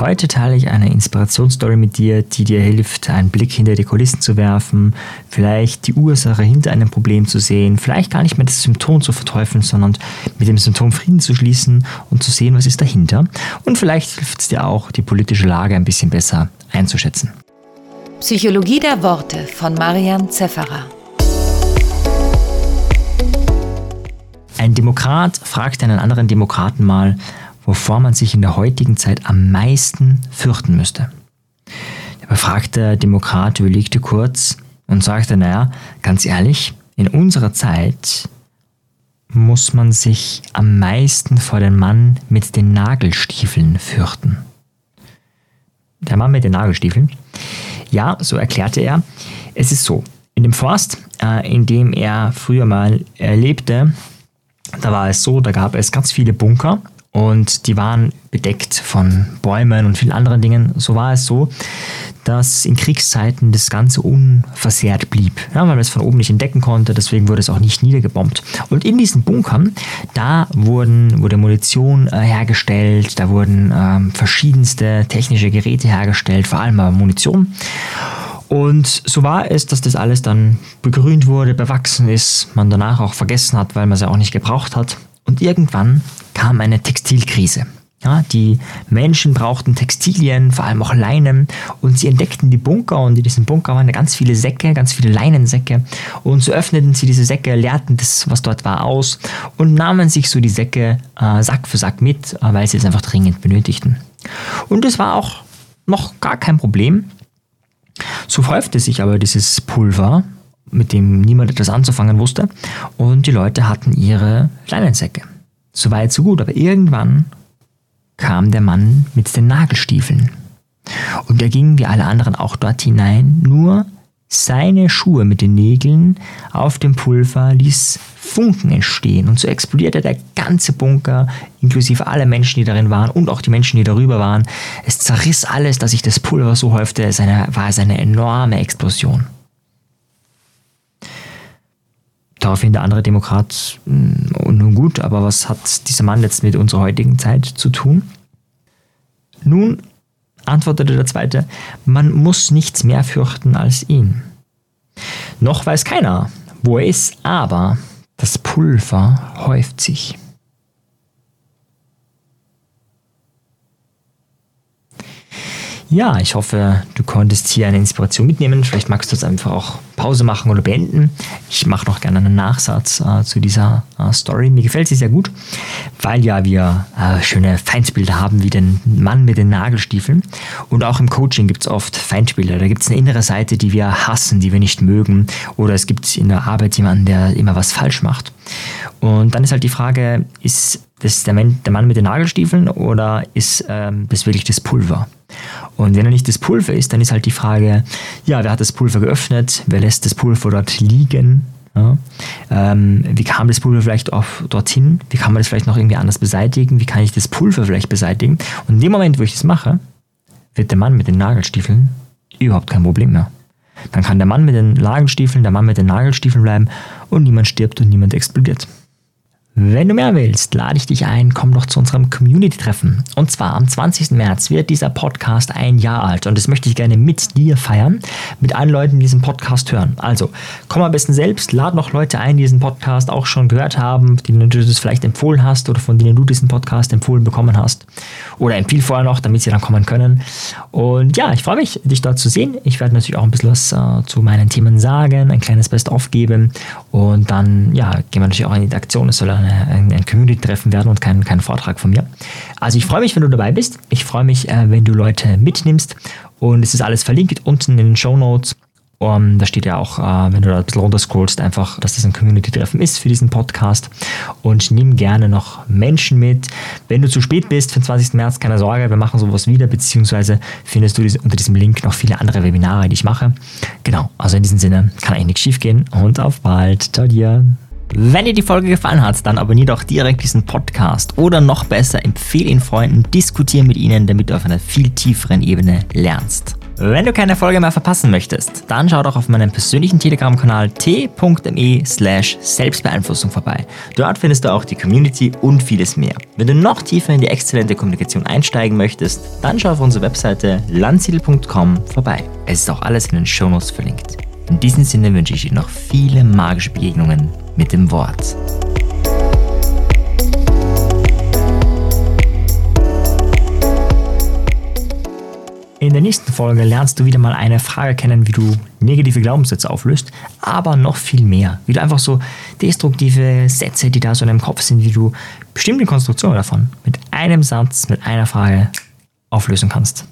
Heute teile ich eine Inspirationsstory mit dir, die dir hilft, einen Blick hinter die Kulissen zu werfen, vielleicht die Ursache hinter einem Problem zu sehen, vielleicht gar nicht mehr das Symptom zu verteufeln, sondern mit dem Symptom Frieden zu schließen und zu sehen, was ist dahinter. Und vielleicht hilft es dir auch, die politische Lage ein bisschen besser einzuschätzen. Psychologie der Worte von Marian Zefferer. Ein Demokrat fragt einen anderen Demokraten mal, wovor man sich in der heutigen Zeit am meisten fürchten müsste. Der befragte Demokrat überlegte kurz und sagte, naja, ganz ehrlich, in unserer Zeit muss man sich am meisten vor dem Mann mit den Nagelstiefeln fürchten. Der Mann mit den Nagelstiefeln? Ja, so erklärte er. Es ist so, in dem Forst, äh, in dem er früher mal äh, lebte, da war es so, da gab es ganz viele Bunker und die waren bedeckt von Bäumen und vielen anderen Dingen. So war es so, dass in Kriegszeiten das Ganze unversehrt blieb, ja, weil man es von oben nicht entdecken konnte, deswegen wurde es auch nicht niedergebombt. Und in diesen Bunkern, da wurden, wurde Munition äh, hergestellt, da wurden ähm, verschiedenste technische Geräte hergestellt, vor allem aber Munition. Und so war es, dass das alles dann begrünt wurde, bewachsen ist, man danach auch vergessen hat, weil man es ja auch nicht gebraucht hat. Und irgendwann kam eine Textilkrise. Ja, die Menschen brauchten Textilien, vor allem auch Leinen, und sie entdeckten die Bunker und in diesen Bunker waren ganz viele Säcke, ganz viele Leinensäcke. Und so öffneten sie diese Säcke, leerten das, was dort war, aus und nahmen sich so die Säcke äh, Sack für Sack mit, äh, weil sie es einfach dringend benötigten. Und das war auch noch gar kein Problem. So häufte sich aber dieses Pulver, mit dem niemand etwas anzufangen wusste, und die Leute hatten ihre Leinensäcke. So weit, so gut. Aber irgendwann kam der Mann mit den Nagelstiefeln. Und er ging wie alle anderen auch dort hinein, nur seine Schuhe mit den Nägeln auf dem Pulver ließ Funken entstehen und so explodierte der ganze Bunker, inklusive alle Menschen, die darin waren und auch die Menschen, die darüber waren. Es zerriss alles, dass sich das Pulver so häufte, es war es eine enorme Explosion. Daraufhin der andere Demokrat, hm, gut, aber was hat dieser Mann jetzt mit unserer heutigen Zeit zu tun? Nun, antwortete der zweite, man muss nichts mehr fürchten als ihn. Noch weiß keiner, wo er ist, aber das Pulver häuft sich. Ja, ich hoffe, du konntest hier eine Inspiration mitnehmen. Vielleicht magst du jetzt einfach auch Pause machen oder beenden. Ich mache noch gerne einen Nachsatz äh, zu dieser äh, Story. Mir gefällt sie sehr gut, weil ja wir äh, schöne Feindbilder haben, wie den Mann mit den Nagelstiefeln. Und auch im Coaching gibt es oft Feindbilder. Da gibt es eine innere Seite, die wir hassen, die wir nicht mögen. Oder es gibt in der Arbeit jemanden, der immer was falsch macht. Und dann ist halt die Frage, ist das der Mann, mit den Nagelstiefeln oder ist ähm, das wirklich das Pulver? Und wenn er nicht das Pulver ist, dann ist halt die Frage, ja, wer hat das Pulver geöffnet? Wer lässt das Pulver dort liegen? Ja. Ähm, wie kam das Pulver vielleicht auch dorthin? Wie kann man das vielleicht noch irgendwie anders beseitigen? Wie kann ich das Pulver vielleicht beseitigen? Und in dem Moment, wo ich das mache, wird der Mann mit den Nagelstiefeln überhaupt kein Problem mehr. Dann kann der Mann mit den Nagelstiefeln, der Mann mit den Nagelstiefeln bleiben und niemand stirbt und niemand explodiert. Wenn du mehr willst, lade ich dich ein, komm doch zu unserem Community-Treffen. Und zwar am 20. März wird dieser Podcast ein Jahr alt und das möchte ich gerne mit dir feiern, mit allen Leuten, die diesen Podcast hören. Also komm am besten selbst, lade noch Leute ein, die diesen Podcast auch schon gehört haben, denen du das vielleicht empfohlen hast oder von denen du diesen Podcast empfohlen bekommen hast. Oder empfiehl vorher noch, damit sie dann kommen können. Und ja, ich freue mich, dich dort zu sehen. Ich werde natürlich auch ein bisschen was äh, zu meinen Themen sagen, ein kleines Best-of geben und dann ja, gehen wir natürlich auch in die Aktion. Es soll ein ein, ein Community-Treffen werden und kein, kein Vortrag von mir. Also ich freue mich, wenn du dabei bist. Ich freue mich, äh, wenn du Leute mitnimmst. Und es ist alles verlinkt unten in den Show Notes. Um, da steht ja auch, äh, wenn du da ein bisschen runterscrollst, einfach, dass das ein Community-Treffen ist für diesen Podcast. Und nimm gerne noch Menschen mit. Wenn du zu spät bist für den 20. März, keine Sorge, wir machen sowas wieder, beziehungsweise findest du unter diesem Link noch viele andere Webinare, die ich mache. Genau, also in diesem Sinne kann eigentlich nichts schief gehen und auf bald. Ciao dir. Wenn dir die Folge gefallen hat, dann abonniere doch direkt diesen Podcast oder noch besser, empfehle ihn Freunden, diskutiere mit ihnen, damit du auf einer viel tieferen Ebene lernst. Wenn du keine Folge mehr verpassen möchtest, dann schau doch auf meinem persönlichen Telegram-Kanal t.me slash Selbstbeeinflussung vorbei. Dort findest du auch die Community und vieles mehr. Wenn du noch tiefer in die exzellente Kommunikation einsteigen möchtest, dann schau auf unsere Webseite landsiedel.com vorbei. Es ist auch alles in den Shownotes verlinkt. In diesem Sinne wünsche ich dir noch viele magische Begegnungen mit dem Wort. In der nächsten Folge lernst du wieder mal eine Frage kennen, wie du negative Glaubenssätze auflöst, aber noch viel mehr. Wie du einfach so destruktive Sätze, die da so in deinem Kopf sind, wie du bestimmte Konstruktionen davon mit einem Satz, mit einer Frage auflösen kannst.